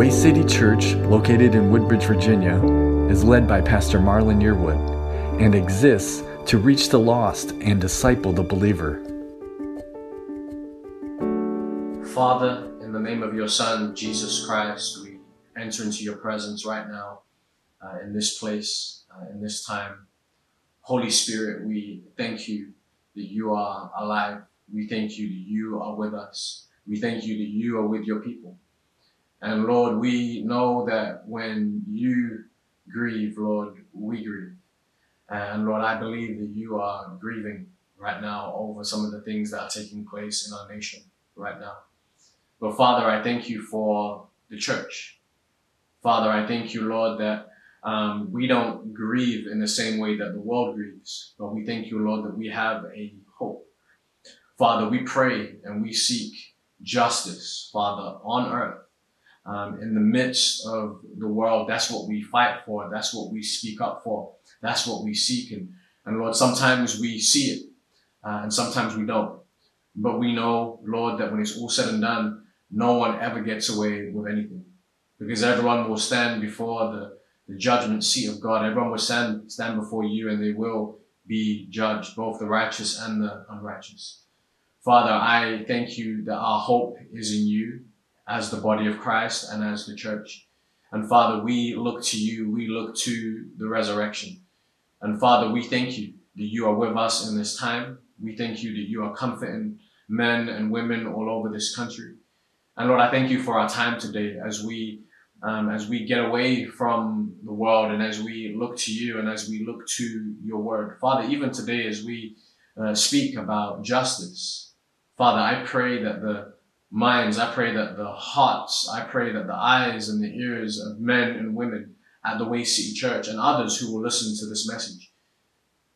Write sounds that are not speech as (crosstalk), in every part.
Way City Church, located in Woodbridge, Virginia, is led by Pastor Marlon Yearwood and exists to reach the lost and disciple the believer. Father, in the name of your Son, Jesus Christ, we enter into your presence right now uh, in this place, uh, in this time. Holy Spirit, we thank you that you are alive. We thank you that you are with us. We thank you that you are with your people. And Lord, we know that when you grieve, Lord, we grieve. And Lord, I believe that you are grieving right now over some of the things that are taking place in our nation right now. But Father, I thank you for the church. Father, I thank you, Lord, that um, we don't grieve in the same way that the world grieves, but we thank you, Lord, that we have a hope. Father, we pray and we seek justice, Father, on earth um, in the midst of the world. That's what we fight for. That's what we speak up for. That's what we seek. And, and Lord, sometimes we see it uh, and sometimes we don't. But we know, Lord, that when it's all said and done, no one ever gets away with anything because everyone will stand before the, the judgment seat of God. Everyone will stand, stand before you and they will be judged, both the righteous and the unrighteous. Father, I thank you that our hope is in you as the body of Christ and as the church. And Father, we look to you. We look to the resurrection. And Father, we thank you that you are with us in this time. We thank you that you are comforting men and women all over this country. And Lord, I thank you for our time today as we um, as we get away from the world and as we look to you and as we look to your word. Father, even today as we uh, speak about justice, Father, I pray that the minds. I pray that the hearts, I pray that the eyes and the ears of men and women at the Way City Church and others who will listen to this message,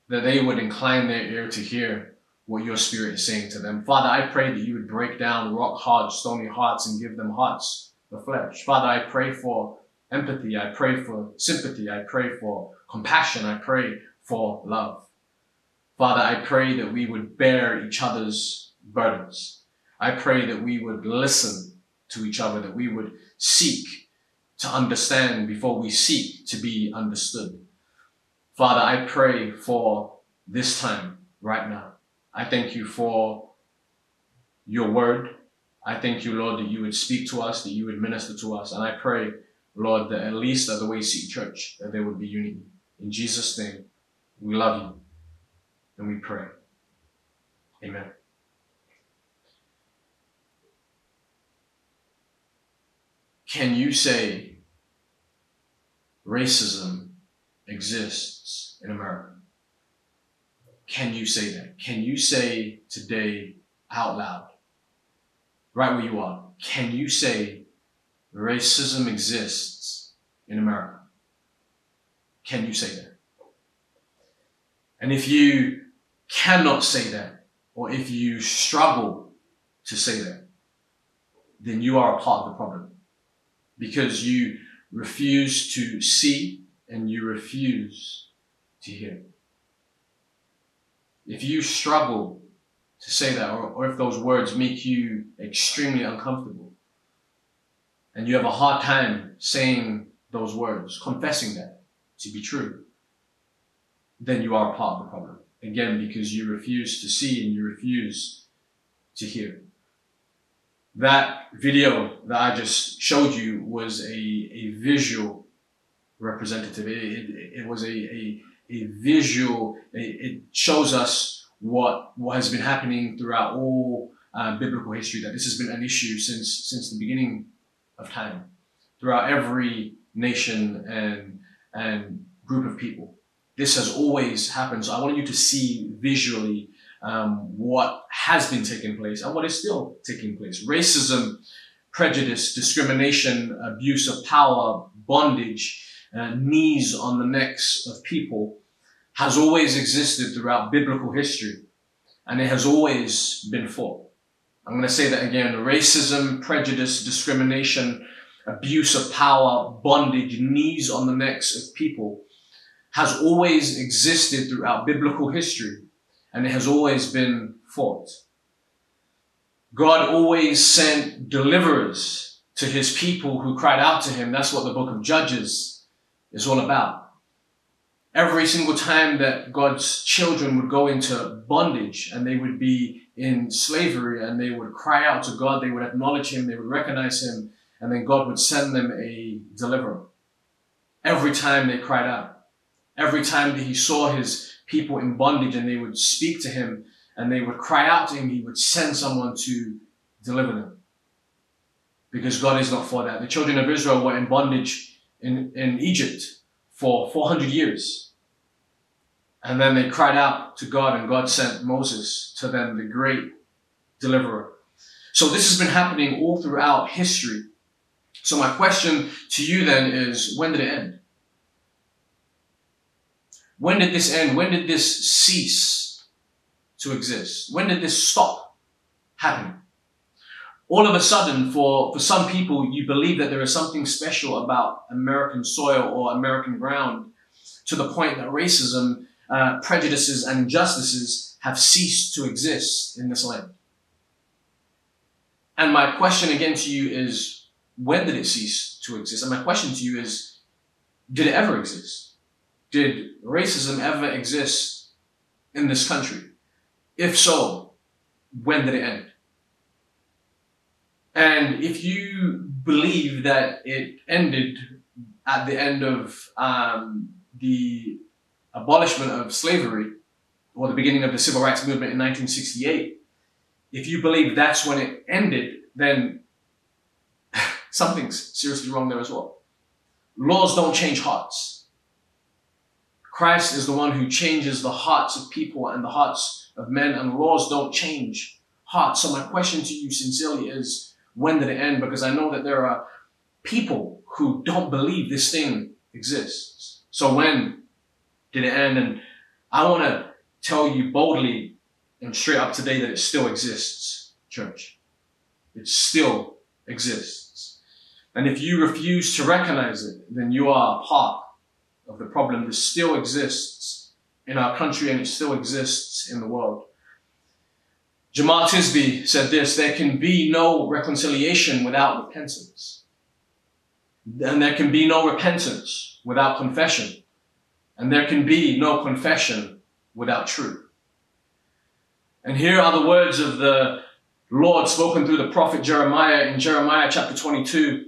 that they would incline their ear to hear what your spirit is saying to them. Father, I pray that you would break down rock hard, stony hearts and give them hearts of flesh. Father, I pray for empathy. I pray for sympathy. I pray for compassion. I pray for love. Father, I pray that we would bear each other's burdens I pray that we would listen to each other, that we would seek to understand before we seek to be understood. Father, I pray for this time right now. I thank you for your word. I thank you, Lord, that you would speak to us, that you would minister to us. And I pray, Lord, that at least at the Way City Church, that there would be unity. In Jesus' name, we love you and we pray. Amen. Can you say racism exists in America? Can you say that? Can you say today out loud, right where you are, can you say racism exists in America? Can you say that? And if you cannot say that, or if you struggle to say that, then you are a part of the problem because you refuse to see and you refuse to hear. If you struggle to say that, or, or if those words make you extremely uncomfortable, and you have a hard time saying those words, confessing that to be true, then you are part of the problem. Again, because you refuse to see and you refuse to hear that video that I just showed you was a, a visual representative. It, it, it was a, a, a visual, it, it, shows us what, what has been happening throughout all uh, biblical history, that this has been an issue since, since the beginning of time, throughout every nation and, and group of people. This has always happened. So I wanted you to see visually um, what has been taking place and what is still taking place. Racism, prejudice, discrimination, abuse of power, bondage, uh, knees on the necks of people has always existed throughout biblical history and it has always been fought. I'm going to say that again. Racism, prejudice, discrimination, abuse of power, bondage, knees on the necks of people has always existed throughout biblical history and it has always been fought. God always sent deliverers to his people who cried out to him. That's what the book of Judges is all about. Every single time that God's children would go into bondage and they would be in slavery and they would cry out to God, they would acknowledge him, they would recognize him, and then God would send them a deliverer. Every time they cried out, every time that he saw his people in bondage and they would speak to him and they would cry out to him, he would send someone to deliver them. Because God is not for that. The children of Israel were in bondage in, in Egypt for 400 years. And then they cried out to God and God sent Moses to them, the great deliverer. So this has been happening all throughout history. So my question to you then is, when did it end? When did this end? When did this cease to exist? When did this stop happening? All of a sudden, for, for some people, you believe that there is something special about American soil or American ground to the point that racism, uh, prejudices, and injustices have ceased to exist in this land. And my question again to you is, when did it cease to exist? And my question to you is, did it ever exist? Did racism ever exist in this country? If so, when did it end? And if you believe that it ended at the end of um, the abolishment of slavery or the beginning of the civil rights movement in 1968, if you believe that's when it ended, then (laughs) something's seriously wrong there as well. Laws don't change hearts. Christ is the one who changes the hearts of people and the hearts of men, and laws don't change hearts. So my question to you sincerely is, when did it end? Because I know that there are people who don't believe this thing exists. So when did it end? And I want to tell you boldly and straight up today that it still exists, church. It still exists. And if you refuse to recognize it, then you are a part of the problem that still exists in our country and it still exists in the world. Jemar Tisby said this, there can be no reconciliation without repentance. And there can be no repentance without confession. And there can be no confession without truth. And here are the words of the Lord spoken through the prophet Jeremiah in Jeremiah chapter 22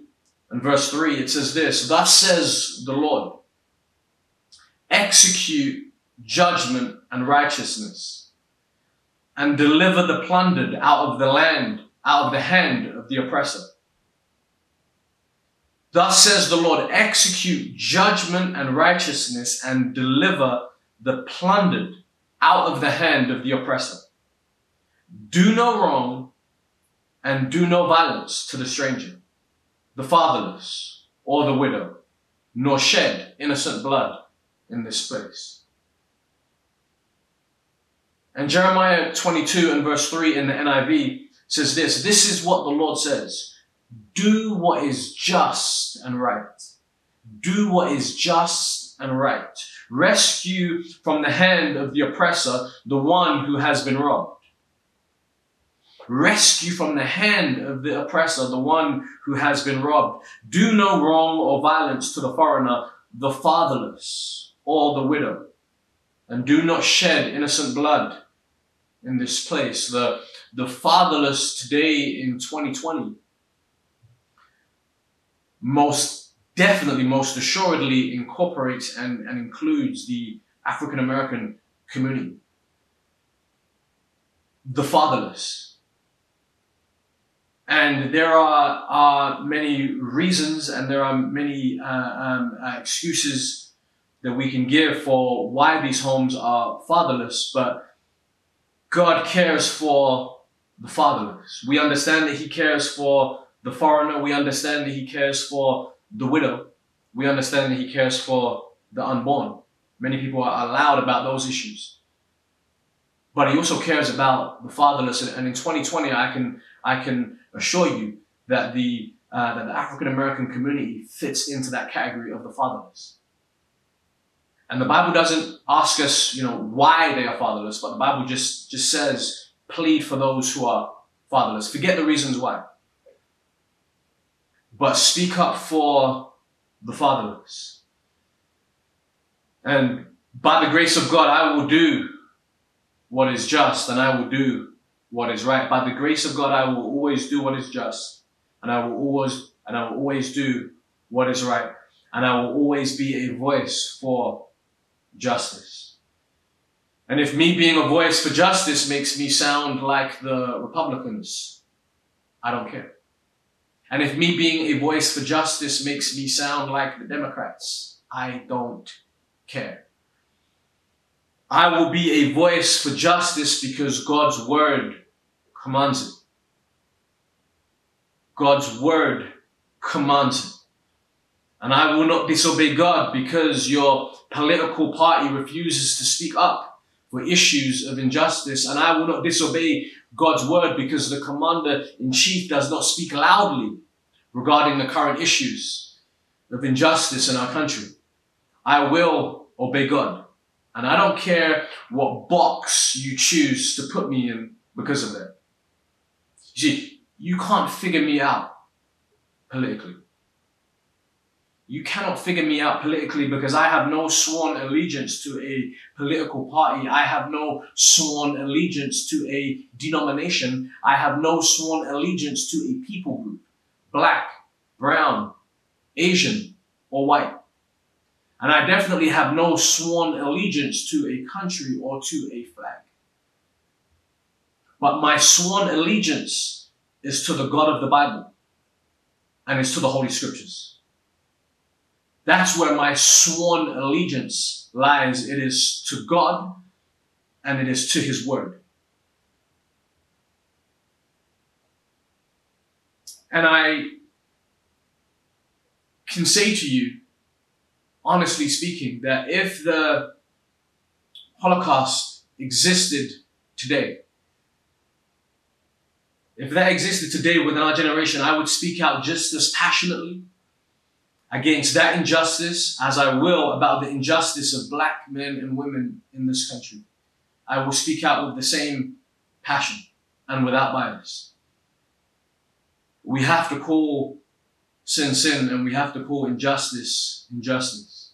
and verse 3. It says this, Thus says the Lord, execute judgment and righteousness, and deliver the plundered out of the land, out of the hand of the oppressor. Thus says the Lord, execute judgment and righteousness and deliver the plundered out of the hand of the oppressor. Do no wrong and do no violence to the stranger, the fatherless, or the widow, nor shed innocent blood in this place. And Jeremiah 22 and verse 3 in the NIV says this This is what the Lord says Do what is just and right. Do what is just and right. Rescue from the hand of the oppressor the one who has been robbed. Rescue from the hand of the oppressor the one who has been robbed. Do no wrong or violence to the foreigner, the fatherless or the widow. And do not shed innocent blood in this place. The, the fatherless today in 2020 most definitely, most assuredly incorporates and, and includes the African American community. The fatherless. And there are, are many reasons and there are many uh, um, uh, excuses that we can give for why these homes are fatherless, but God cares for the fatherless. We understand that He cares for the foreigner. We understand that He cares for the widow. We understand that He cares for the unborn. Many people are loud about those issues. But He also cares about the fatherless. And in 2020, I can, I can assure you that the, uh, that the African American community fits into that category of the fatherless. And the Bible doesn't ask us, you know, why they are fatherless, but the Bible just, just says, plead for those who are fatherless. Forget the reasons why. but speak up for the fatherless. And by the grace of God, I will do what is just and I will do what is right. By the grace of God, I will always do what is just and I will always, and I will always do what is right. And I will always be a voice for justice. And if me being a voice for justice makes me sound like the Republicans, I don't care. And if me being a voice for justice makes me sound like the Democrats, I don't care. I will be a voice for justice because God's word commands it. God's word commands it. And I will not disobey God because your political party refuses to speak up for issues of injustice. And I will not disobey God's word because the commander in chief does not speak loudly regarding the current issues of injustice in our country. I will obey God. And I don't care what box you choose to put me in because of that. You see, you can't figure me out politically. You cannot figure me out politically because I have no sworn allegiance to a political party. I have no sworn allegiance to a denomination. I have no sworn allegiance to a people group. Black, brown, Asian, or white. And I definitely have no sworn allegiance to a country or to a flag. But my sworn allegiance is to the God of the Bible and it's to the Holy Scriptures. That's where my sworn allegiance lies. It is to God and it is to His Word. And I can say to you, honestly speaking, that if the Holocaust existed today, if that existed today within our generation, I would speak out just as passionately against that injustice as I will about the injustice of black men and women in this country. I will speak out with the same passion and without bias. We have to call sin sin and we have to call injustice injustice.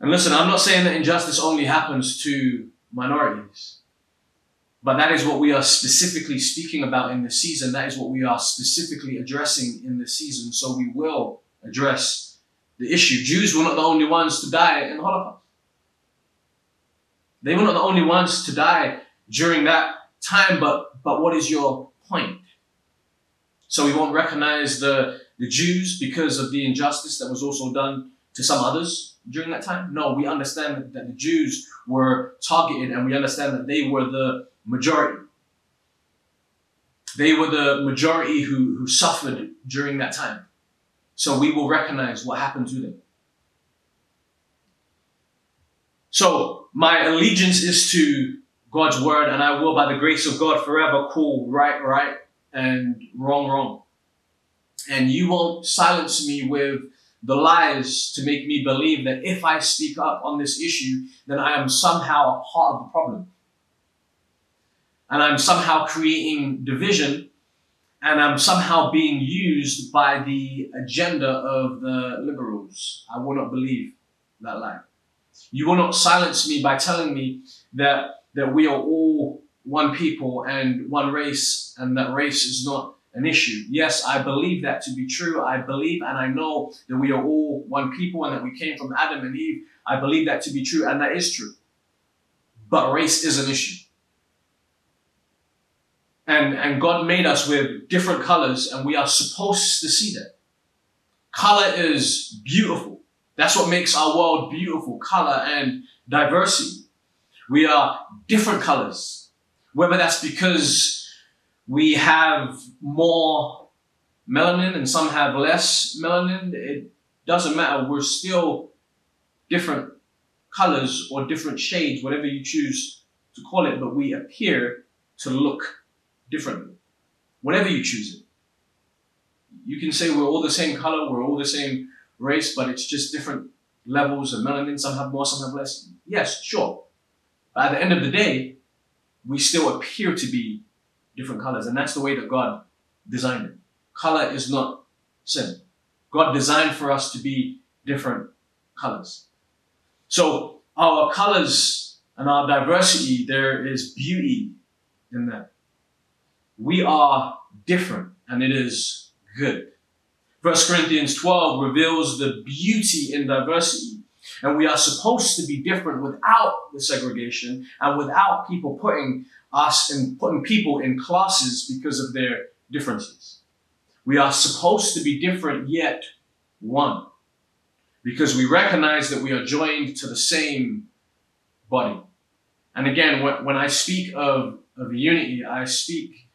And listen, I'm not saying that injustice only happens to minorities. But that is what we are specifically speaking about in this season. That is what we are specifically addressing in this season. So we will address the issue. Jews were not the only ones to die in the Holocaust. They were not the only ones to die during that time, but, but what is your point? So we won't recognize the, the Jews because of the injustice that was also done to some others during that time? No, we understand that the Jews were targeted and we understand that they were the majority. They were the majority who, who suffered during that time. So we will recognize what happened to them. So my allegiance is to God's word, and I will, by the grace of God, forever call right, right, and wrong, wrong. And you won't silence me with the lies to make me believe that if I speak up on this issue, then I am somehow a part of the problem. And I'm somehow creating division and I'm somehow being used by the agenda of the liberals. I will not believe that lie. You will not silence me by telling me that, that we are all one people and one race and that race is not an issue. Yes, I believe that to be true. I believe and I know that we are all one people and that we came from Adam and Eve. I believe that to be true and that is true. But race is an issue. And, and God made us with different colors and we are supposed to see that. Color is beautiful. That's what makes our world beautiful. Color and diversity. We are different colors. Whether that's because we have more melanin and some have less melanin, it doesn't matter. We're still different colors or different shades, whatever you choose to call it, but we appear to look differently. Whatever you choose it. You can say we're all the same color, we're all the same race, but it's just different levels of melanin. Some have more, some have less. Yes, sure. But at the end of the day, we still appear to be different colors. And that's the way that God designed it. Color is not sin. God designed for us to be different colors. So our colors and our diversity, there is beauty in that. We are different and it is good. First Corinthians 12 reveals the beauty in diversity. And we are supposed to be different without the segregation and without people putting us and putting people in classes because of their differences. We are supposed to be different yet one because we recognize that we are joined to the same body. And again, when I speak of, of unity, I speak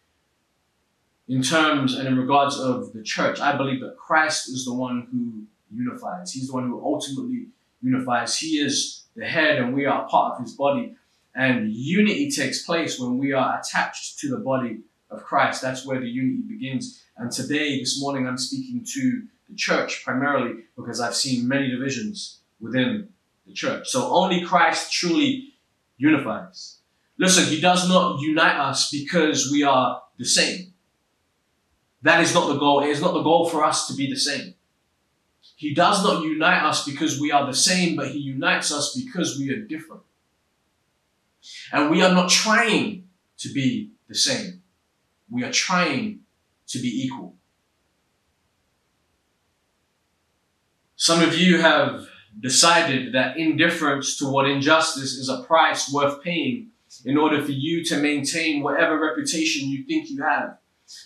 in terms and in regards of the church. I believe that Christ is the one who unifies. He's the one who ultimately unifies. He is the head and we are part of his body. And unity takes place when we are attached to the body of Christ. That's where the unity begins. And today, this morning, I'm speaking to the church primarily because I've seen many divisions within the church. So only Christ truly unifies. Listen, he does not unite us because we are the same. That is not the goal. It is not the goal for us to be the same. He does not unite us because we are the same, but he unites us because we are different. And we are not trying to be the same. We are trying to be equal. Some of you have decided that indifference toward injustice is a price worth paying in order for you to maintain whatever reputation you think you have.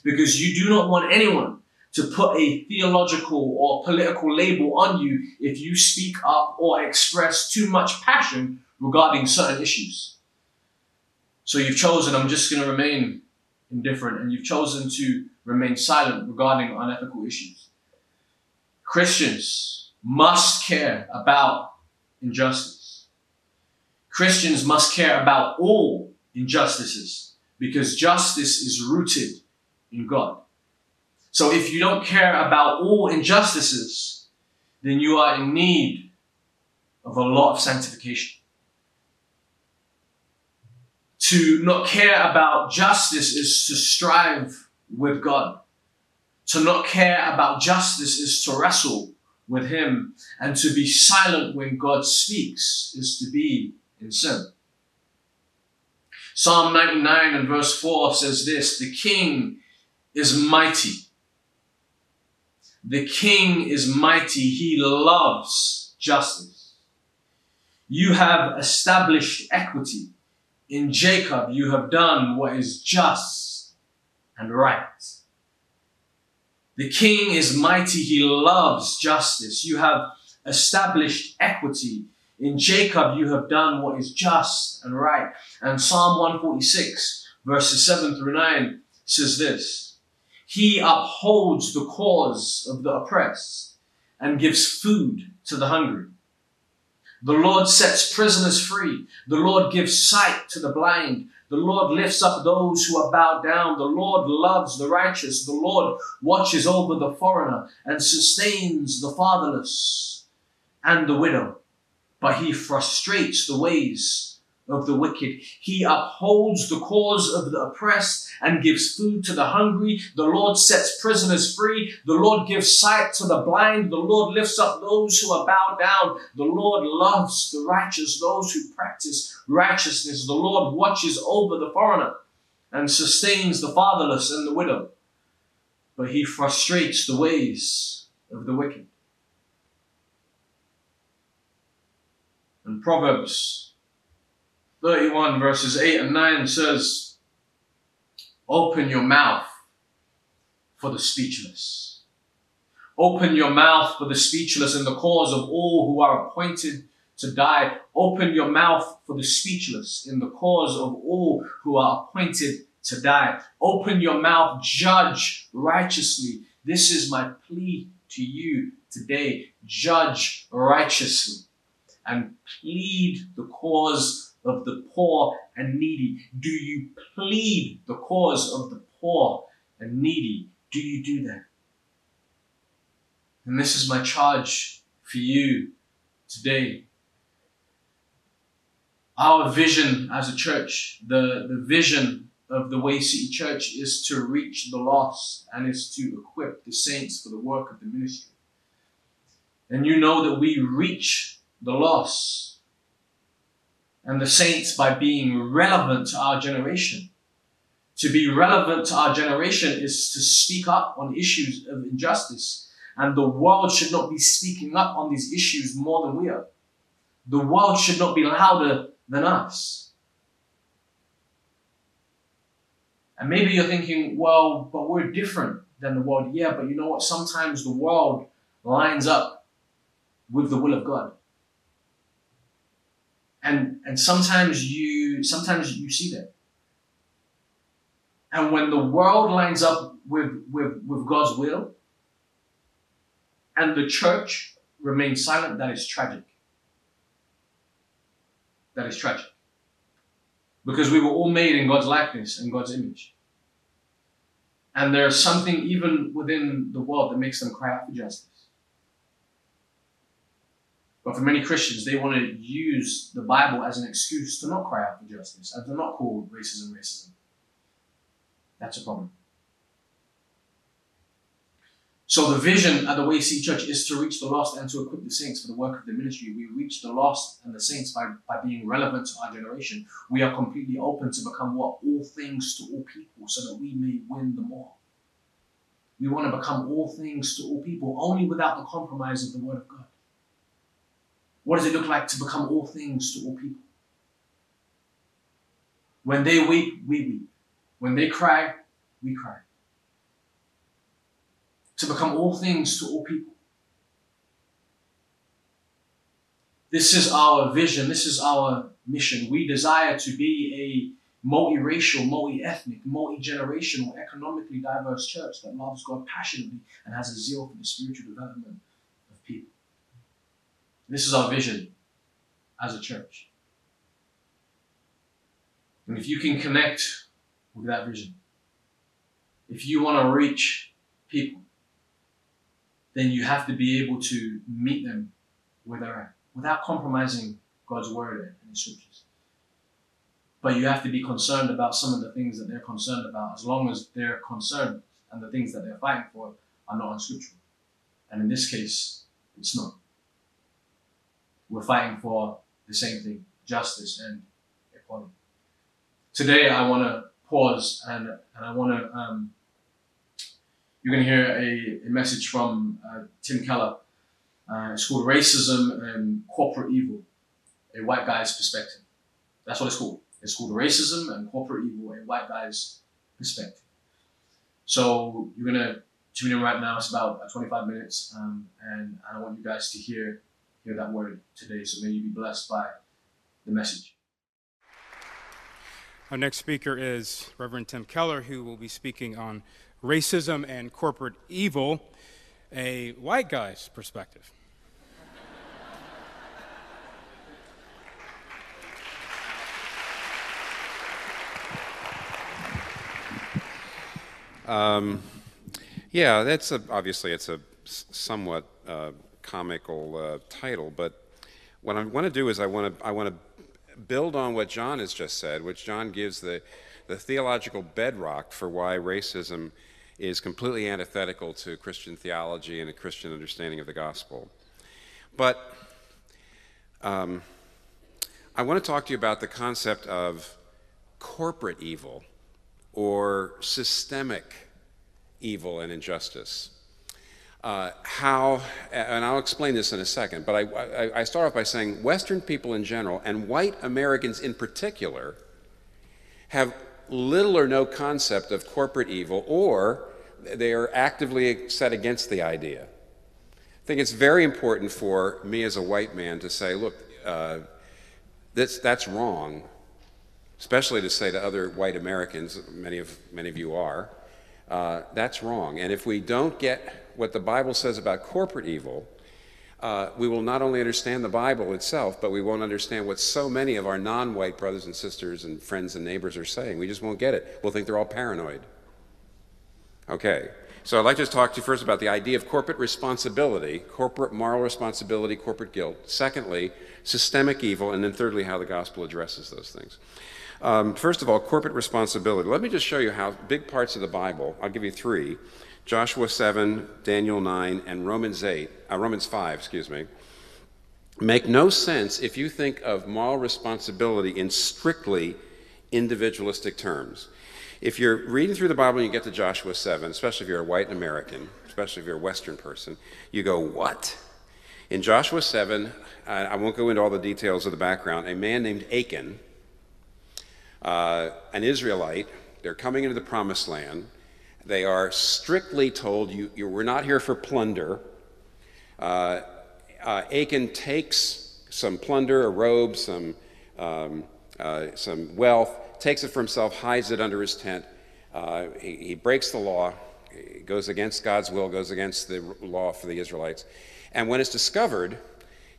Because you do not want anyone to put a theological or political label on you if you speak up or express too much passion regarding certain issues. So you've chosen, I'm just going to remain indifferent, and you've chosen to remain silent regarding unethical issues. Christians must care about injustice. Christians must care about all injustices because justice is rooted in God. So if you don't care about all injustices, then you are in need of a lot of sanctification. To not care about justice is to strive with God. To not care about justice is to wrestle with Him. And to be silent when God speaks is to be in sin. Psalm 99 and verse 4 says this, the king is mighty. The king is mighty. He loves justice. You have established equity in Jacob, you have done what is just and right. The king is mighty. He loves justice. You have established equity. In Jacob, you have done what is just and right. And Psalm 146, verses 7 through 9 says this He upholds the cause of the oppressed and gives food to the hungry. The Lord sets prisoners free. The Lord gives sight to the blind. The Lord lifts up those who are bowed down. The Lord loves the righteous. The Lord watches over the foreigner and sustains the fatherless and the widow. But he frustrates the ways of the wicked. He upholds the cause of the oppressed and gives food to the hungry. The Lord sets prisoners free. The Lord gives sight to the blind. The Lord lifts up those who are bowed down. The Lord loves the righteous, those who practice righteousness. The Lord watches over the foreigner and sustains the fatherless and the widow. But he frustrates the ways of the wicked. And Proverbs 31 verses 8 and 9 says, Open your mouth for the speechless. Open your mouth for the speechless in the cause of all who are appointed to die. Open your mouth for the speechless in the cause of all who are appointed to die. Open your mouth, judge righteously. This is my plea to you today. Judge righteously and plead the cause of the poor and needy? Do you plead the cause of the poor and needy? Do you do that? And this is my charge for you today. Our vision as a church, the, the vision of the Way City Church is to reach the lost and is to equip the saints for the work of the ministry. And you know that we reach the lost and the saints by being relevant to our generation. To be relevant to our generation is to speak up on issues of injustice. And the world should not be speaking up on these issues more than we are. The world should not be louder than us. And maybe you're thinking, well, but we're different than the world. Yeah, but you know what? Sometimes the world lines up with the will of God. And and sometimes you sometimes you see that. And when the world lines up with, with, with God's will and the church remains silent, that is tragic. That is tragic. Because we were all made in God's likeness and God's image. And there's something even within the world that makes them cry out for justice. But for many Christians, they want to use the Bible as an excuse to not cry out for justice and to not call racism racism. That's a problem. So the vision at the Way City Church is to reach the lost and to equip the saints for the work of the ministry. We reach the lost and the saints by, by being relevant to our generation. We are completely open to become what? All things to all people so that we may win them all. We want to become all things to all people, only without the compromise of the Word of God. What does it look like to become all things to all people? When they weep, we weep. When they cry, we cry. To become all things to all people. This is our vision. This is our mission. We desire to be a multiracial, multi-ethnic, multi-generational, economically diverse church that loves God passionately and has a zeal for the spiritual development. This is our vision as a church. And if you can connect with that vision. If you want to reach people, then you have to be able to meet them where they're at without compromising God's word and His scriptures. But you have to be concerned about some of the things that they're concerned about, as long as their concern and the things that they're fighting for are not unscriptural. And in this case, it's not. We're fighting for the same thing justice and equality. Today, I want to pause and, and I want to, um, you're going to hear a, a message from uh, Tim Keller. Uh, it's called Racism and Corporate Evil, a white guy's perspective. That's what it's called. It's called Racism and Corporate Evil, a white guy's perspective. So you're going to tune in right now. It's about uh, 25 minutes, um, and I want you guys to hear hear that word today. So may you be blessed by the message. Our next speaker is Reverend Tim Keller, who will be speaking on racism and corporate evil, a white guy's perspective. Um, yeah, that's a, obviously it's a somewhat uh, comical uh, title, but what I want to do is I want to I want to build on what John has just said, which John gives the, the theological bedrock for why racism is completely antithetical to Christian theology and a Christian understanding of the gospel. But um, I want to talk to you about the concept of corporate evil or systemic evil and injustice uh, how, and I'll explain this in a second, but I, I, I start off by saying Western people in general, and white Americans in particular, have little or no concept of corporate evil, or they are actively set against the idea. I think it's very important for me as a white man to say, look, uh, that's, that's wrong, especially to say to other white Americans, many of, many of you are, uh, that's wrong. And if we don't get what the Bible says about corporate evil, uh, we will not only understand the Bible itself, but we won't understand what so many of our non white brothers and sisters and friends and neighbors are saying. We just won't get it. We'll think they're all paranoid. Okay, so I'd like to talk to you first about the idea of corporate responsibility, corporate moral responsibility, corporate guilt. Secondly, systemic evil. And then thirdly, how the gospel addresses those things. Um, first of all, corporate responsibility. Let me just show you how big parts of the Bible, I'll give you three Joshua 7, Daniel 9, and Romans 8, uh, Romans 5, excuse me, make no sense if you think of moral responsibility in strictly individualistic terms. If you're reading through the Bible and you get to Joshua 7, especially if you're a white American, especially if you're a Western person, you go, What? In Joshua 7, I won't go into all the details of the background, a man named Achan, uh, an Israelite, they're coming into the promised land. They are strictly told, you, you We're not here for plunder. Uh, uh, Achan takes some plunder, a robe, some, um, uh, some wealth, takes it for himself, hides it under his tent. Uh, he, he, breaks the law, he goes against God's will, goes against the law for the Israelites. And when it's discovered,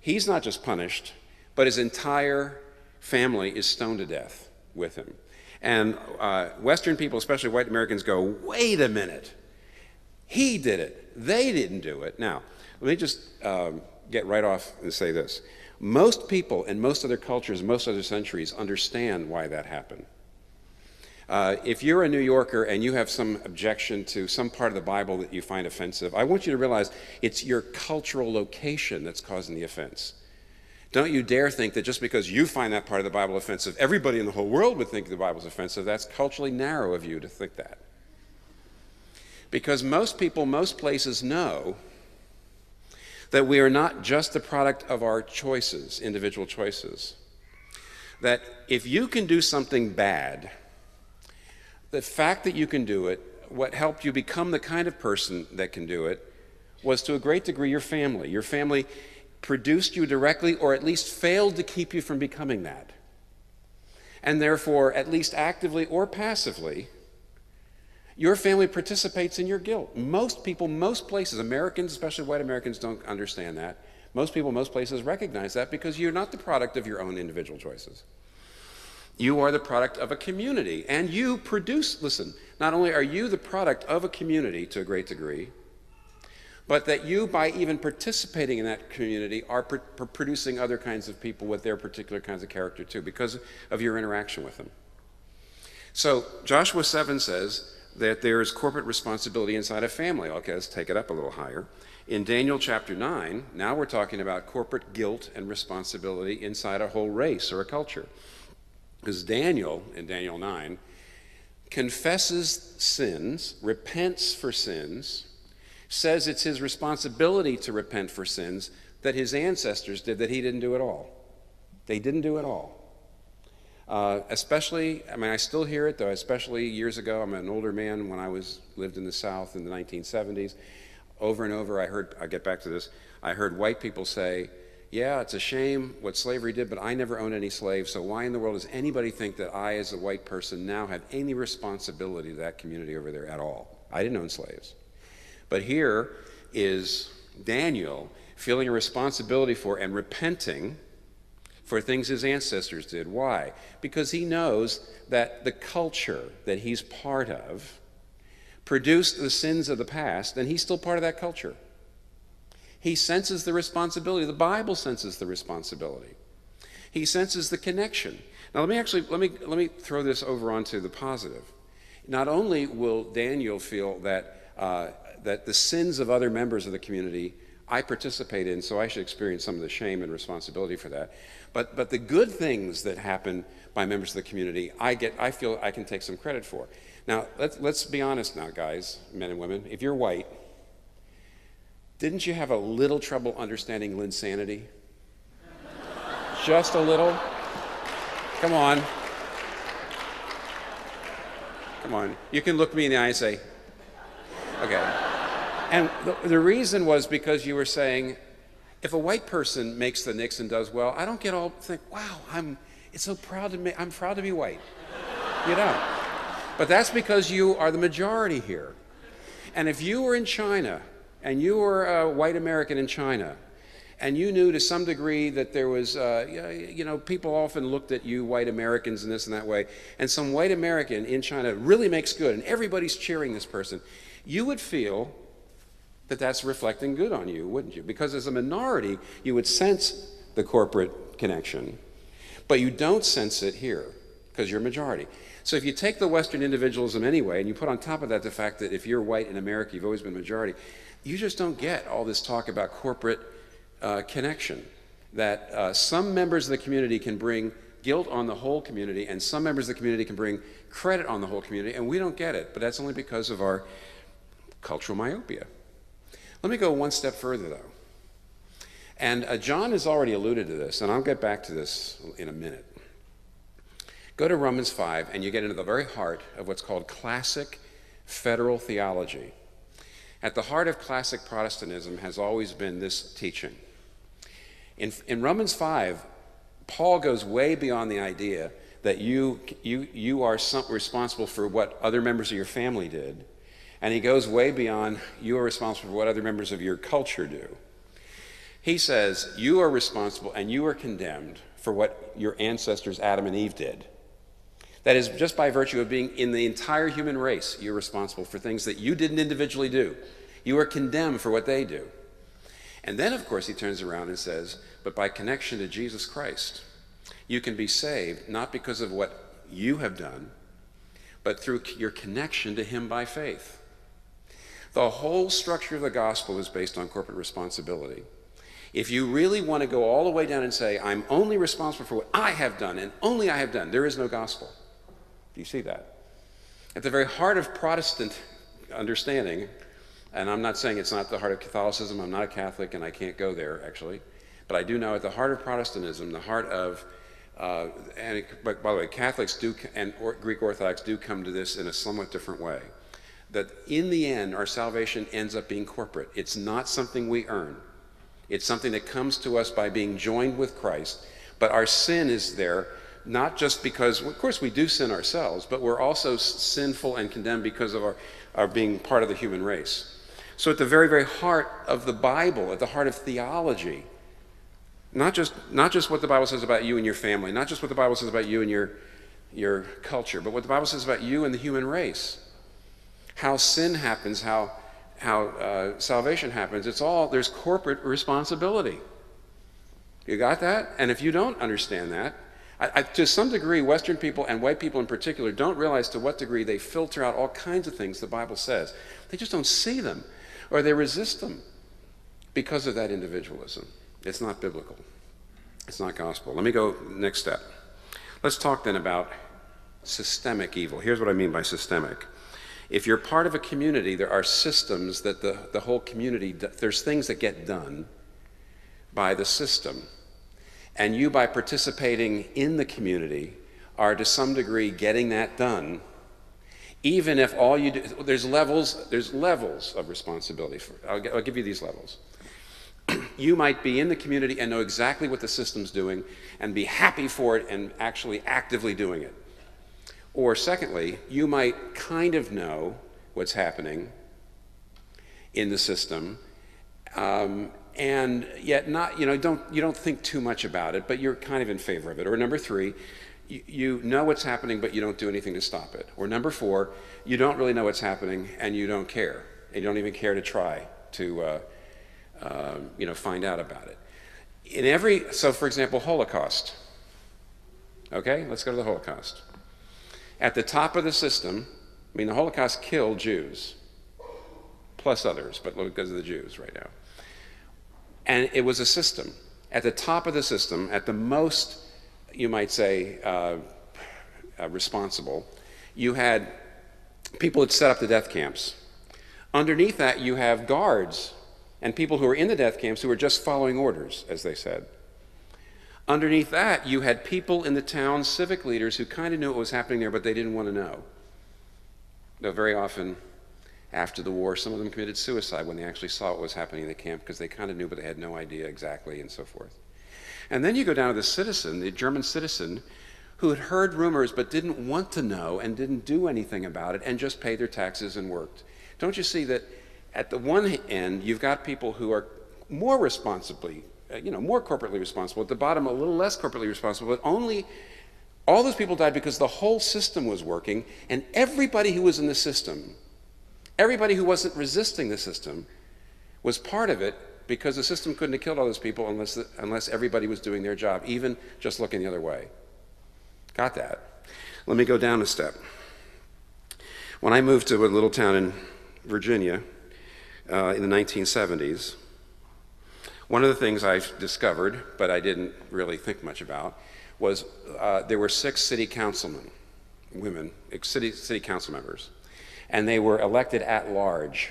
he's not just punished, but his entire family is stoned to death with him. And uh, Western people, especially white Americans, go, wait a minute. He did it. They didn't do it. Now, let me just um, get right off and say this. Most people in most other cultures, most other centuries, understand why that happened. Uh, if you're a New Yorker and you have some objection to some part of the Bible that you find offensive, I want you to realize it's your cultural location that's causing the offense. Don't you dare think that just because you find that part of the Bible offensive, everybody in the whole world would think the Bible's offensive. That's culturally narrow of you to think that. Because most people, most places know that we are not just the product of our choices, individual choices. That if you can do something bad, the fact that you can do it, what helped you become the kind of person that can do it, was to a great degree your family. Your family produced you directly or at least failed to keep you from becoming that. And therefore, at least actively or passively, your family participates in your guilt. Most people, most places, Americans, especially white Americans, don't understand that. Most people, most places recognize that because you're not the product of your own individual choices. You are the product of a community, and you produce, listen, not only are you the product of a community to a great degree, but that you, by even participating in that community, are pr- producing other kinds of people with their particular kinds of character too, because of your interaction with them. So, Joshua 7 says, that there is corporate responsibility inside a family. Okay, let's take it up a little higher. In Daniel chapter 9, now we're talking about corporate guilt and responsibility inside a whole race or a culture. Because Daniel, in Daniel 9, confesses sins, repents for sins, says it's his responsibility to repent for sins that his ancestors did that he didn't do at all. They didn't do it all. Uh, especially, I mean, I still hear it though. Especially years ago, I'm an older man. When I was lived in the South in the 1970s, over and over, I heard. I get back to this. I heard white people say, "Yeah, it's a shame what slavery did, but I never owned any slaves. So why in the world does anybody think that I, as a white person, now have any responsibility to that community over there at all? I didn't own slaves." But here is Daniel feeling a responsibility for and repenting for things his ancestors did. Why? Because he knows that the culture that he's part of produced the sins of the past, and he's still part of that culture. He senses the responsibility. The Bible senses the responsibility. He senses the connection. Now let me actually let me let me throw this over onto the positive. Not only will Daniel feel that uh, that the sins of other members of the community I participate in, so I should experience some of the shame and responsibility for that. But, but the good things that happen by members of the community, I, get, I feel I can take some credit for. Now, let's, let's be honest now, guys, men and women. If you're white, didn't you have a little trouble understanding Linsanity? (laughs) Just a little? Come on. Come on. You can look me in the eye and say, okay. And the, the reason was because you were saying, if a white person makes the Knicks and does well, I don't get all think, wow, I'm it's so proud to me I'm proud to be white. You know. But that's because you are the majority here. And if you were in China and you were a white American in China, and you knew to some degree that there was, uh, you know, people often looked at you, white Americans, in this and that way, and some white American in China really makes good, and everybody's cheering this person, you would feel that that's reflecting good on you, wouldn't you? Because as a minority, you would sense the corporate connection, but you don't sense it here because you're a majority. So if you take the Western individualism anyway, and you put on top of that the fact that if you're white in America, you've always been majority, you just don't get all this talk about corporate uh, connection. That uh, some members of the community can bring guilt on the whole community, and some members of the community can bring credit on the whole community, and we don't get it. But that's only because of our cultural myopia. Let me go one step further, though. And uh, John has already alluded to this, and I'll get back to this in a minute. Go to Romans 5, and you get into the very heart of what's called classic federal theology. At the heart of classic Protestantism has always been this teaching. In, in Romans 5, Paul goes way beyond the idea that you, you, you are some, responsible for what other members of your family did. And he goes way beyond you are responsible for what other members of your culture do. He says you are responsible and you are condemned for what your ancestors Adam and Eve did. That is, just by virtue of being in the entire human race, you're responsible for things that you didn't individually do. You are condemned for what they do. And then, of course, he turns around and says, but by connection to Jesus Christ, you can be saved not because of what you have done, but through your connection to him by faith. The whole structure of the gospel is based on corporate responsibility. If you really want to go all the way down and say, I'm only responsible for what I have done and only I have done, there is no gospel. Do you see that? At the very heart of Protestant understanding, and I'm not saying it's not the heart of Catholicism, I'm not a Catholic and I can't go there actually, but I do know at the heart of Protestantism, the heart of, uh, and by the way, Catholics do and Greek Orthodox do come to this in a somewhat different way. That in the end, our salvation ends up being corporate. It's not something we earn. It's something that comes to us by being joined with Christ. But our sin is there not just because, of course, we do sin ourselves, but we're also sinful and condemned because of our, our being part of the human race. So, at the very, very heart of the Bible, at the heart of theology, not just, not just what the Bible says about you and your family, not just what the Bible says about you and your, your culture, but what the Bible says about you and the human race. How sin happens, how, how uh, salvation happens. It's all, there's corporate responsibility. You got that? And if you don't understand that, I, I, to some degree, Western people and white people in particular don't realize to what degree they filter out all kinds of things the Bible says. They just don't see them, or they resist them because of that individualism. It's not biblical, it's not gospel. Let me go next step. Let's talk then about systemic evil. Here's what I mean by systemic. If you're part of a community, there are systems that the, the whole community, there's things that get done by the system. And you, by participating in the community, are to some degree getting that done, even if all you do, there's levels, there's levels of responsibility. For, I'll, I'll give you these levels. (clears throat) you might be in the community and know exactly what the system's doing and be happy for it and actually actively doing it. Or, secondly, you might kind of know what's happening in the system um, and yet not you know don't you don't think too much about it but you're kind of in favor of it. Or number three you, know what's happening but you don't do anything to stop it. Or number four you don't really know what's happening and you don't care. And you don't even care to try to uh, uh, you know find out about it. In every so for example holocaust. Okay? Let's go to the holocaust at the top of the system i mean the holocaust killed jews plus others but look because of the jews right now and it was a system. At the top of the system, at the most, you might say, uh, uh, responsible, you had people that set up the death camps. Underneath that, you have guards and people who were in the death camps who were just following orders, as they said. Underneath that, you had people in the town, civic leaders, who kind of knew what was happening there, but they didn't want to know. Though very often after the war. Some of them committed suicide when they actually saw what was happening in the camp because they kind of knew, but they had no idea exactly, and so forth. And then you go down to the citizen, the German citizen, who had heard rumors but didn't want to know and didn't do anything about it and just paid their taxes and worked. Don't you see that at the one end, you've got people who are more responsibly, you know, more corporately responsible. At the bottom, a little less corporately responsible, but only all those people died because the whole system was working, and everybody who was in the system Everybody who wasn't resisting the system was part of it because the system couldn't have killed all those people unless, unless everybody was doing their job, even just looking the other way. Got that. Let me go down a step. When I moved to a little town in Virginia uh, in the 1970s, one of the things I discovered, but I didn't really think much about, was uh, there were six city councilmen, women, city, city council members, and they were elected at large.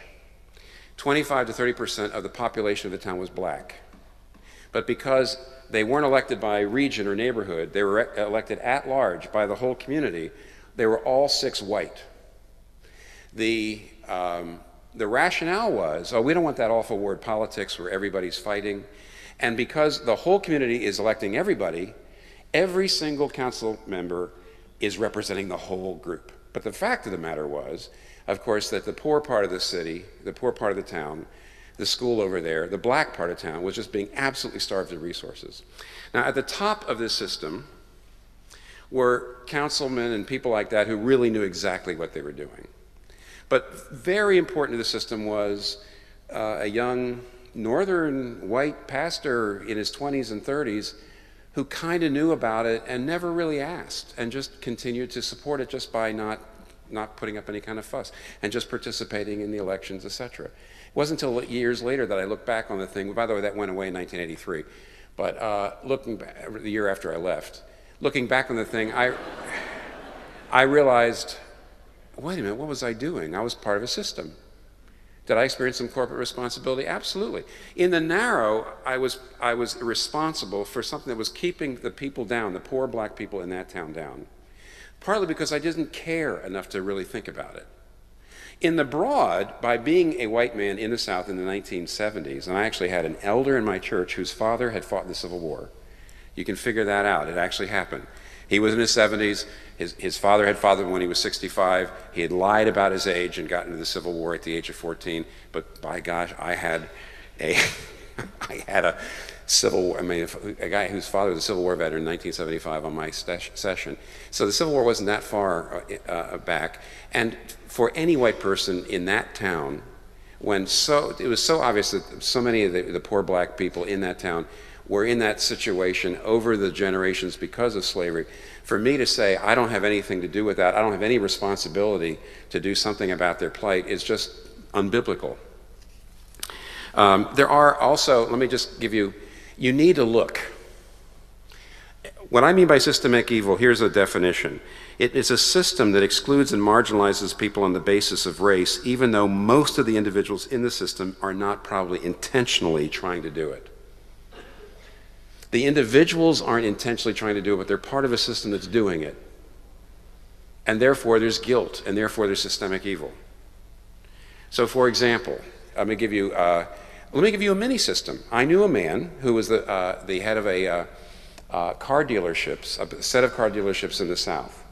25 to 30 percent of the population of the town was black. But because they weren't elected by region or neighborhood, they were elected at large by the whole community, they were all six white. The, um, the rationale was oh, we don't want that awful word politics where everybody's fighting. And because the whole community is electing everybody, every single council member is representing the whole group. But the fact of the matter was, of course, that the poor part of the city, the poor part of the town, the school over there, the black part of town, was just being absolutely starved of resources. Now, at the top of this system were councilmen and people like that who really knew exactly what they were doing. But very important to the system was uh, a young northern white pastor in his 20s and 30s who kind of knew about it and never really asked and just continued to support it just by not not putting up any kind of fuss and just participating in the elections, etc. It wasn't until years later that I looked back on the thing. By the way, that went away in 1983. But uh, looking back, the year after I left, looking back on the thing, I I realized, wait a minute, what was I doing? I was part of a system. Did I experience some corporate responsibility? Absolutely. In the narrow, I was, I was responsible for something that was keeping the people down, the poor black people in that town down, partly because I didn't care enough to really think about it. In the broad, by being a white man in the South in the 1970s, and I actually had an elder in my church whose father had fought in the Civil War, you can figure that out. It actually happened. He was in his 70s. His, his father had fathered him when he was 65. He had lied about his age and got into the Civil War at the age of 14. But by gosh, I had a, (laughs) I had a Civil War, I mean, a guy whose father was a Civil War veteran in 1975 on my session. So the Civil War wasn't that far uh, uh, back. And for any white person in that town, when so, it was so obvious that so many of the, the poor black people in that town were in that situation over the generations because of slavery. For me to say, I don't have anything to do with that, I don't have any responsibility to do something about their plight, is just unbiblical. Um, there are also, let me just give you, you need to look. What I mean by systemic evil, here's a definition it is a system that excludes and marginalizes people on the basis of race, even though most of the individuals in the system are not probably intentionally trying to do it. The individuals aren't intentionally trying to do it, but they're part of a system that's doing it. And therefore, there's guilt, and therefore, there's systemic evil. So, for example, let me give you, uh, let me give you a mini system. I knew a man who was the, uh, the head of a uh, uh car dealerships, a set of car dealerships in the South.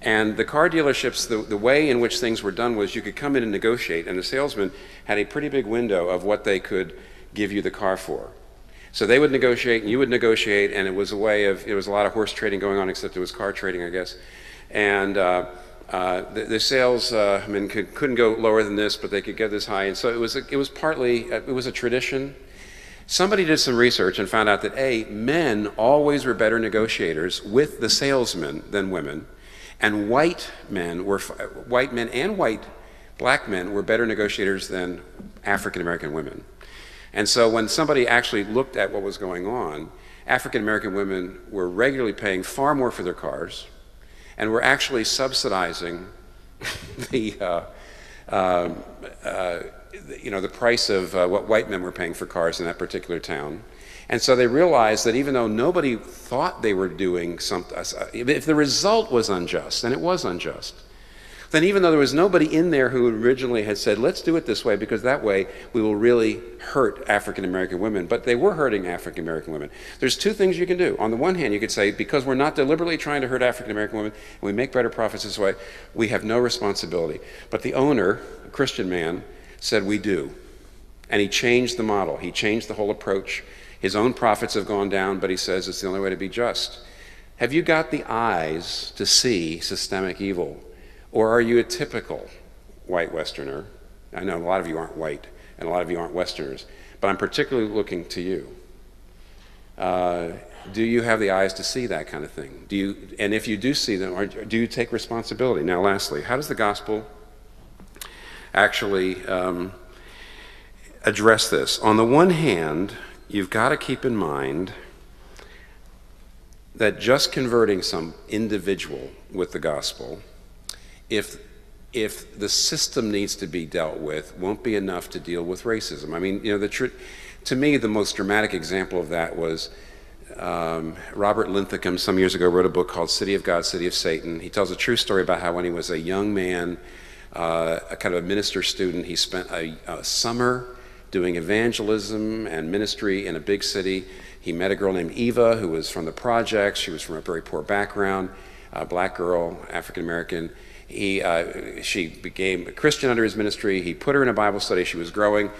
And the car dealerships, the, the way in which things were done was you could come in and negotiate, and the salesman had a pretty big window of what they could give you the car for. So they would negotiate, and you would negotiate, and it was a way of, it was a lot of horse trading going on, except it was car trading, I guess. And uh, uh, the, the, salesmen uh, could, couldn't go lower than this, but they could get this high. And so it was, a, it was partly, uh, it was a tradition. Somebody did some research and found out that A, men always were better negotiators with the salesmen than women, and white men were, white men and white black men were better negotiators than African American women. And so when somebody actually looked at what was going on, African American women were regularly paying far more for their cars and were actually subsidizing (laughs) the, uh, uh, uh, you know, the price of uh, what white men were paying for cars in that particular town. And so they realized that even though nobody thought they were doing something, uh, if the result was unjust, and it was unjust, then even though there was nobody in there who originally had said, let's do it this way because that way we will really hurt African American women, but they were hurting African American women. There's two things you can do. On the one hand, you could say, because we're not deliberately trying to hurt African American women and we make better profits this way, we have no responsibility. But the owner, a Christian man, said, we do. And he changed the model, he changed the whole approach. His own profits have gone down, but he says it's the only way to be just. Have you got the eyes to see systemic evil? Or are you a typical white Westerner? I know a lot of you aren't white and a lot of you aren't Westerners, but I'm particularly looking to you. Uh, do you have the eyes to see that kind of thing? Do you, and if you do see them, do you take responsibility? Now, lastly, how does the gospel actually um, address this? On the one hand, you've got to keep in mind that just converting some individual with the gospel, if if the system needs to be dealt with, won't be enough to deal with racism. I mean, you know, the tr- to me, the most dramatic example of that was um, Robert Linthicum some years ago wrote a book called City of God, City of Satan. He tells a true story about how when he was a young man, uh, a kind of a minister student, he spent a, a summer doing evangelism and ministry in a big city. He met a girl named Eva who was from the projects. She was from a very poor background, a black girl, African American. He, uh, she became a Christian under his ministry. He put her in a Bible study. She was growing.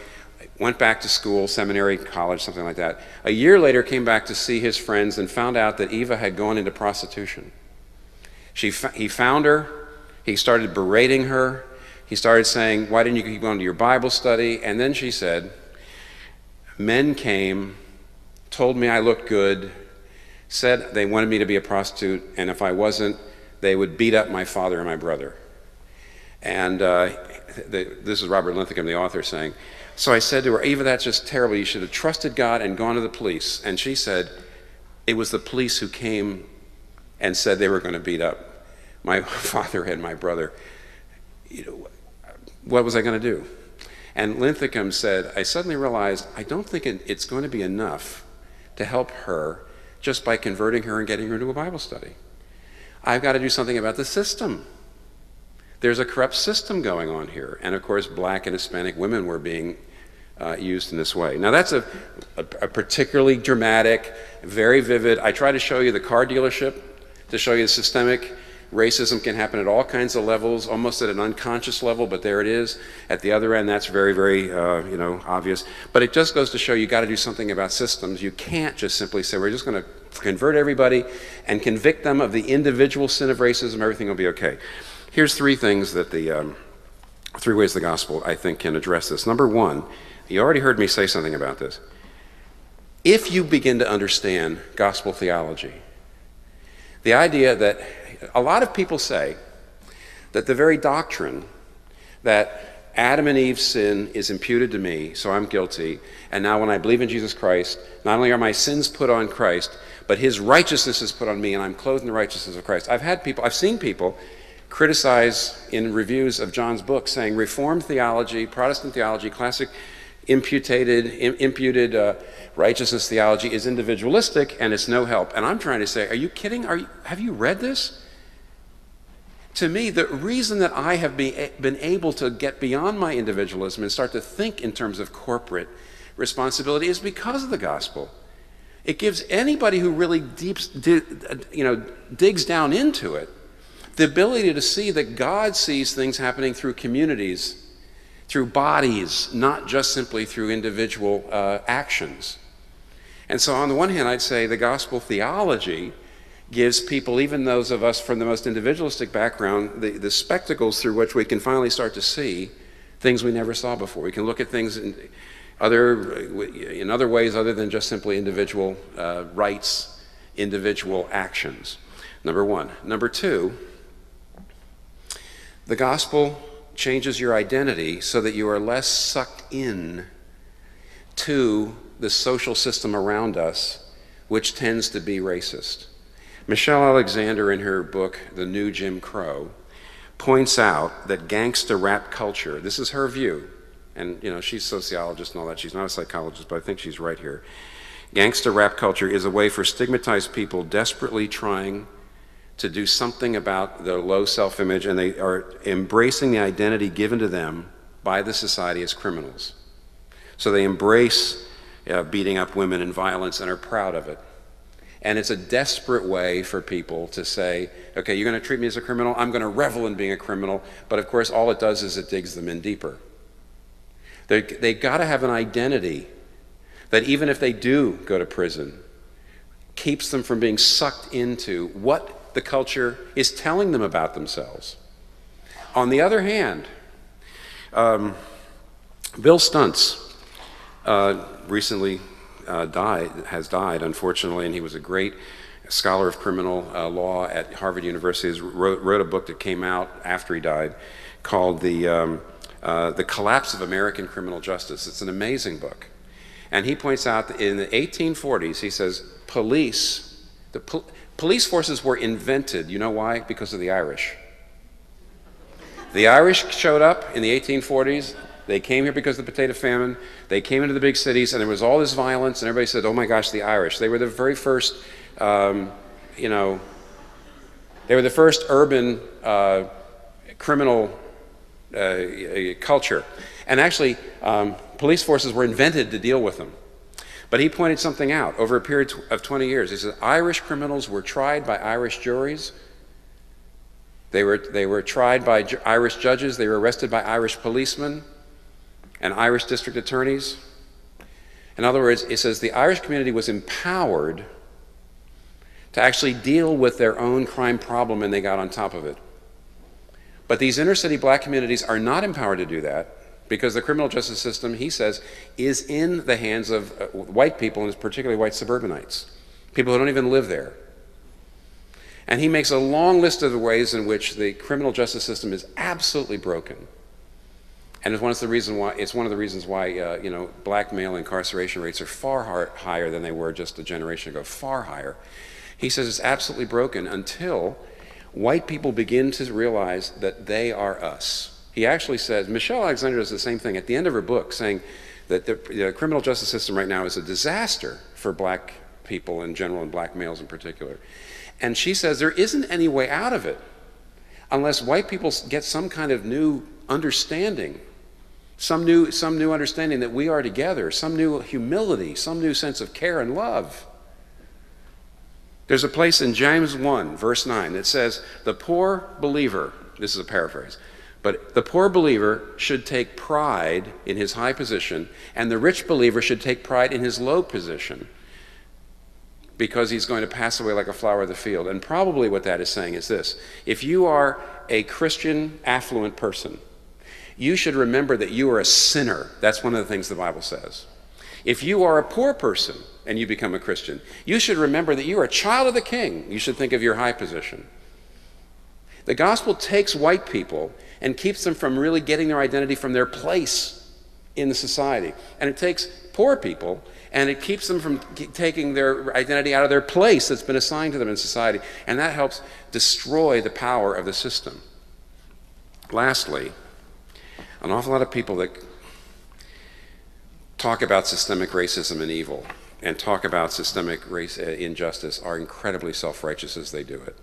Went back to school, seminary, college, something like that. A year later, came back to see his friends and found out that Eva had gone into prostitution. She, he found her. He started berating her. He started saying, Why didn't you keep going to your Bible study? And then she said, Men came, told me I looked good, said they wanted me to be a prostitute, and if I wasn't, they would beat up my father and my brother. And uh, this is Robert Linthicum, the author, saying, So I said to her, Eva, that's just terrible. You should have trusted God and gone to the police. And she said, It was the police who came and said they were going to beat up my (laughs) father and my brother. You know, what was I going to do? And Linthicum said, I suddenly realized I don't think it's going to be enough to help her just by converting her and getting her into a Bible study. I've got to do something about the system. There's a corrupt system going on here. And of course, black and Hispanic women were being uh, used in this way. Now, that's a, a, a, particularly dramatic, very vivid. I try to show you the car dealership to show you the systemic racism can happen at all kinds of levels, almost at an unconscious level, but there it is. At the other end, that's very, very, uh, you know, obvious. But it just goes to show you got to do something about systems. You can't just simply say we're just going to convert everybody and convict them of the individual sin of racism. Everything will be okay. Here's three things that the um, three ways the gospel I think can address this. Number one, you already heard me say something about this. If you begin to understand gospel theology, the idea that a lot of people say that the very doctrine that Adam and Eve's sin is imputed to me, so I'm guilty, and now when I believe in Jesus Christ, not only are my sins put on Christ, but his righteousness is put on me, and I'm clothed in the righteousness of Christ. I've had people, I've seen people criticize in reviews of John's book saying Reformed theology, Protestant theology, classic imputed, imputed uh, righteousness theology is individualistic and it's no help. And I'm trying to say, are you kidding? Are you, have you read this? To me, the reason that I have be, been able to get beyond my individualism and start to think in terms of corporate responsibility is because of the gospel. It gives anybody who really deeps, you know, digs down into it the ability to see that God sees things happening through communities, through bodies, not just simply through individual uh, actions. And so, on the one hand, I'd say the gospel theology gives people, even those of us from the most individualistic background, the, the spectacles through which we can finally start to see things we never saw before. We can look at things in other, in other ways other than just simply individual uh, rights, individual actions. Number one. Number two, the gospel changes your identity so that you are less sucked in to the social system around us, which tends to be racist. Michelle Alexander, in her book, The New Jim Crow, points out that gangster rap culture, this is her view, and you know, she's a sociologist and all that, she's not a psychologist, but I think she's right here. Gangster rap culture is a way for stigmatized people desperately trying to do something about their low self image, and they are embracing the identity given to them by the society as criminals. So they embrace uh, beating up women and violence and are proud of it. And it's a desperate way for people to say, okay, you're going to treat me as a criminal, I'm going to revel in being a criminal. But of course, all it does is it digs them in deeper. They, they got to have an identity that even if they do go to prison, keeps them from being sucked into what the culture is telling them about themselves. On the other hand, um, Bill Stuntz uh, recently uh, died, has died, unfortunately, and he was a great scholar of criminal uh, law at Harvard University. Wrote, wrote, a book that came out after he died called the, um, uh, the Collapse of American Criminal Justice. It's an amazing book. And he points out that in the 1840s, he says, police, the pol- police forces were invented. You know why? Because of the Irish. The Irish showed up in the 1840s. They came here because of the potato famine. They came into the big cities, and there was all this violence, and everybody said, oh my gosh, the Irish. They were the very first, um, you know, they were the first urban uh, criminal uh, culture. And actually, um, police forces were invented to deal with them. But he pointed something out over a period of 20 years. He said Irish criminals were tried by Irish juries they were, they were tried by Irish judges, they were arrested by Irish policemen and Irish district attorneys. In other words, it says the Irish community was empowered to actually deal with their own crime problem and they got on top of it. But these inner city black communities are not empowered to do that because the criminal justice system, he says, is in the hands of uh, white people and particularly white suburbanites, people who don't even live there. And he makes a long list of the ways in which the criminal justice system is absolutely broken. And it's one of the reasons why it's one of the reasons why uh, you know black male incarceration rates are far higher than they were just a generation ago, far higher. He says it's absolutely broken until white people begin to realize that they are us. He actually says Michelle Alexander does the same thing at the end of her book, saying that the, the criminal justice system right now is a disaster for black people in general and black males in particular. And she says there isn't any way out of it unless white people get some kind of new understanding, some new, some new understanding that we are together, some new humility, some new sense of care and love. There's a place in James 1, verse 9, that says, The poor believer, this is a paraphrase, but the poor believer should take pride in his high position, and the rich believer should take pride in his low position because he's going to pass away like a flower of the field. And probably what that is saying is this if you are a Christian, affluent person, you should remember that you are a sinner. That's one of the things the Bible says. If you are a poor person and you become a Christian, you should remember that you are a child of the king. You should think of your high position. The gospel takes white people and keeps them from really getting their identity from their place in the society. And it takes poor people and it keeps them from taking their identity out of their place that's been assigned to them in society. And that helps destroy the power of the system. Lastly, an awful lot of people that talk about systemic racism and evil and talk about systemic race uh, injustice are incredibly self-righteous as they do it.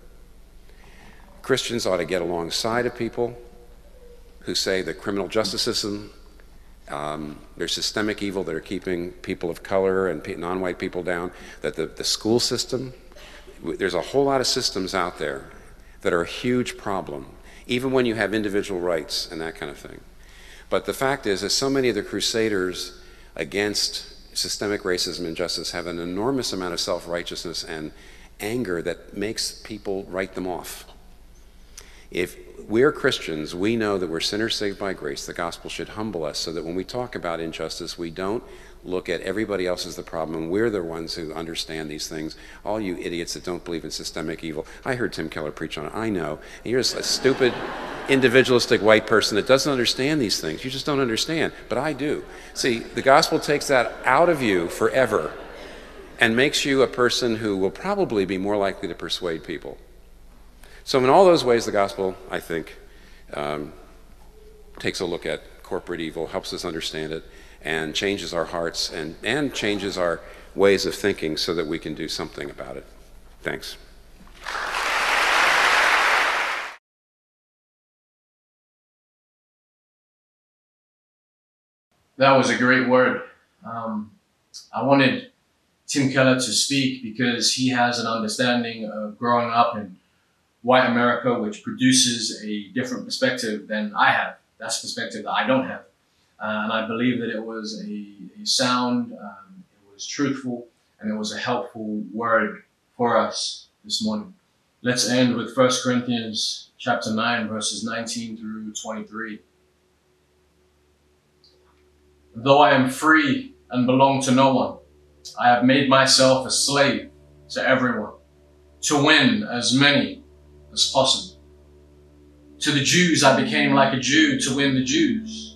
Christians ought to get alongside of people who say the criminal justice system um, there's systemic evil that are keeping people of color and non white people down, that the, the school system, there's a whole lot of systems out there that are a huge problem, even when you have individual rights and that kind of thing. But the fact is that so many of the crusaders against systemic racism and injustice have an enormous amount of self righteousness and anger that makes people write them off. If we're Christians, we know that we're sinners saved by grace. The gospel should humble us so that when we talk about injustice, we don't look at everybody else as the problem. We're the ones who understand these things. All you idiots that don't believe in systemic evil. I heard Tim Keller preach on it. I know. And you're just a stupid, individualistic white person that doesn't understand these things. You just don't understand. But I do. See, the gospel takes that out of you forever and makes you a person who will probably be more likely to persuade people. So, in all those ways, the gospel, I think, um, takes a look at corporate evil, helps us understand it, and changes our hearts and, and changes our ways of thinking so that we can do something about it. Thanks. That was a great word. Um, I wanted Tim Keller to speak because he has an understanding of growing up in white America, which produces a different perspective than I have. That's a perspective that I don't have. Uh, and I believe that it was a, a sound, um, it was truthful, and it was a helpful word for us this morning. Let's end with 1 Corinthians chapter 9, verses 19 through 23. Though I am free and belong to no one, I have made myself a slave to everyone to win as many as possible. To the Jews, I became like a Jew to win the Jews.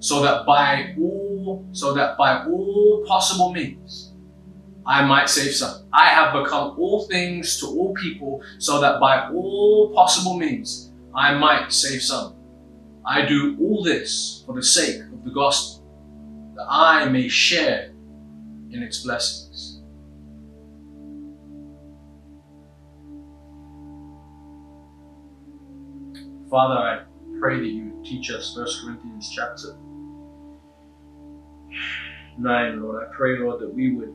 so that by all, so that by all possible means, I might save some. I have become all things to all people, so that by all possible means, I might save some. I do all this for the sake of the gospel, that I may share in its blessings. Father, I pray that you teach us 1 Corinthians chapter 9, Lord. I pray, Lord, that we would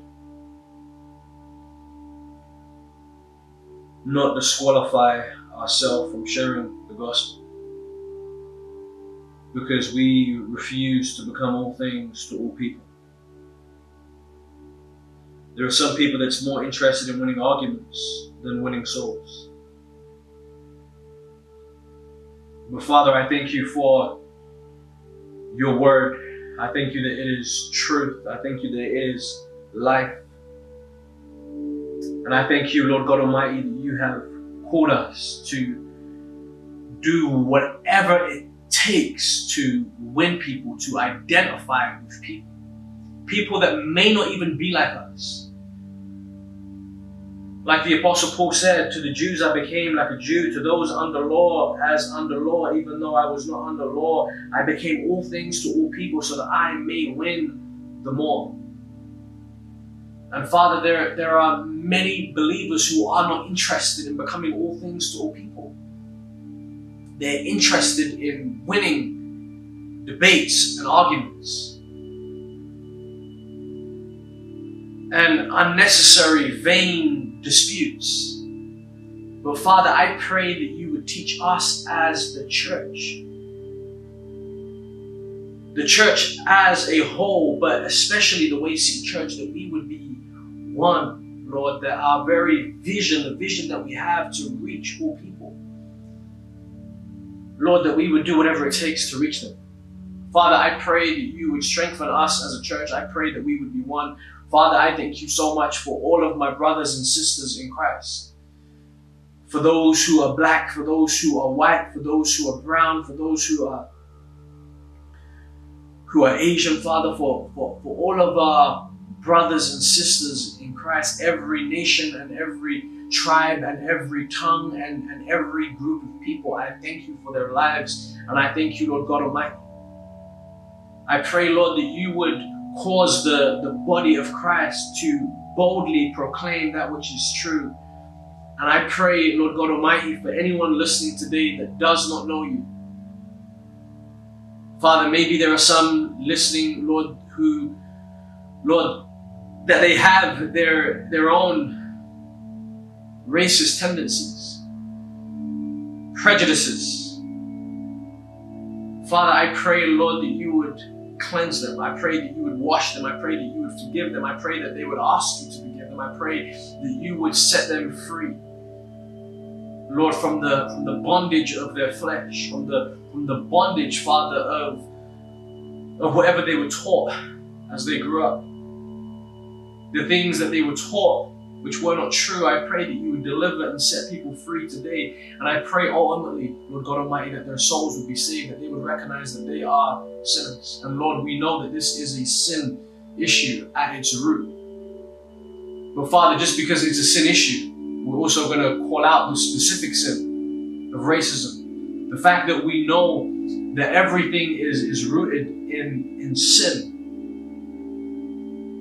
not disqualify ourselves from sharing the gospel because we refuse to become all things to all people. There are some people that's more interested in winning arguments than winning souls. But Father, I thank you for your word. I thank you that it is truth. I thank you that it is life. And I thank you, Lord God Almighty, that you have called us to do whatever it takes to win people, to identify with people. People that may not even be like us. Like the Apostle Paul said, to the Jews I became like a Jew, to those under law as under law, even though I was not under law, I became all things to all people so that I may win the more. And Father, there, there are many believers who are not interested in becoming all things to all people. They're interested in winning debates and arguments. And unnecessary, vain disputes. But Father, I pray that you would teach us as the church, the church as a whole, but especially the Way City Church, that we would be one, Lord, that our very vision, the vision that we have to reach all people, Lord, that we would do whatever it takes to reach them. Father, I pray that you would strengthen us as a church. I pray that we would be one. Father, I thank you so much for all of my brothers and sisters in Christ. For those who are black, for those who are white, for those who are brown, for those who are who are Asian, Father, for, for, for all of our brothers and sisters in Christ, every nation and every tribe and every tongue and, and every group of people. I thank you for their lives and I thank you, Lord God Almighty. I pray, Lord, that you would cause the, the body of Christ to boldly proclaim that which is true. And I pray, Lord God Almighty, for anyone listening today that does not know you. Father, maybe there are some listening, Lord, who, Lord, that they have their, their own racist tendencies, prejudices. Father, I pray, Lord, that you would cleanse them. I pray that you would wash them. I pray that you would forgive them. I pray that they would ask you to forgive them. I pray that you would set them free. Lord, from the from the bondage of their flesh, from the from the bondage, Father, of of whatever they were taught as they grew up. The things that they were taught which were not true, I pray that you would deliver and set people free today. And I pray ultimately, Lord God Almighty, that their souls would be saved, that they would recognize that they are sinners. And Lord, we know that this is a sin issue at its root. But Father, just because it's a sin issue, we're also going to call out the specific sin of racism. The fact that we know that everything is, is rooted in, in sin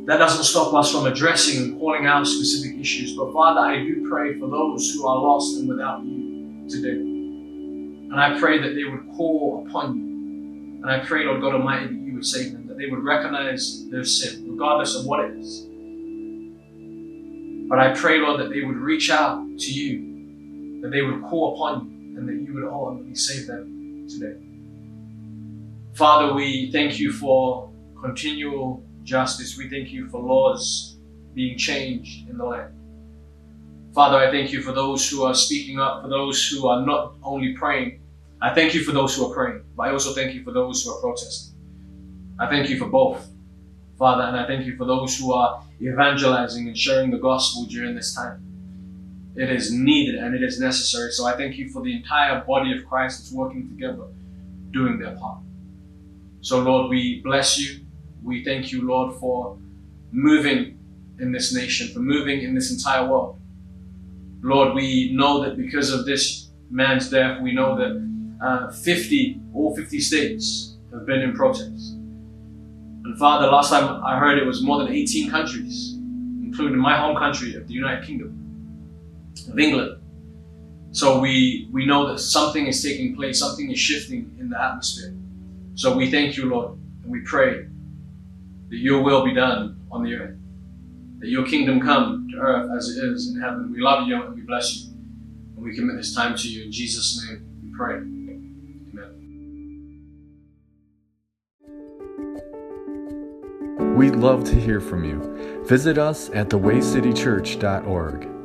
that doesn't stop us from addressing and calling out specific issues. But Father, I do pray for those who are lost and without you today. And I pray that they would call upon you. And I pray, Lord God Almighty, that you would save them, that they would recognize their sin, regardless of what it is. But I pray, Lord, that they would reach out to you, that they would call upon you, and that you would ultimately save them today. Father, we thank you for continual justice. We thank you for laws being changed in the land. Father, I thank you for those who are speaking up, for those who are not only praying. I thank you for those who are praying, but I also thank you for those who are protesting. I thank you for both, Father, and I thank you for those who are evangelizing and sharing the gospel during this time. It is needed and it is necessary. So I thank you for the entire body of Christ that's working together, doing their part. So, Lord, we bless you. We thank you, Lord, for moving in this nation, for moving in this entire world. Lord, we know that because of this man's death, we know that uh, 50, all 50 states have been in protest. And Father, last time I heard it was more than 18 countries, including my home country of the United Kingdom, of England. So we, we know that something is taking place, something is shifting in the atmosphere. So we thank you, Lord, and we pray that your will be done on the earth, that your kingdom come to earth as it is in heaven. We love you and we bless you. And we commit this time to you. In Jesus' name we pray. Amen. We'd love to hear from you. Visit us at thewaycitychurch.org.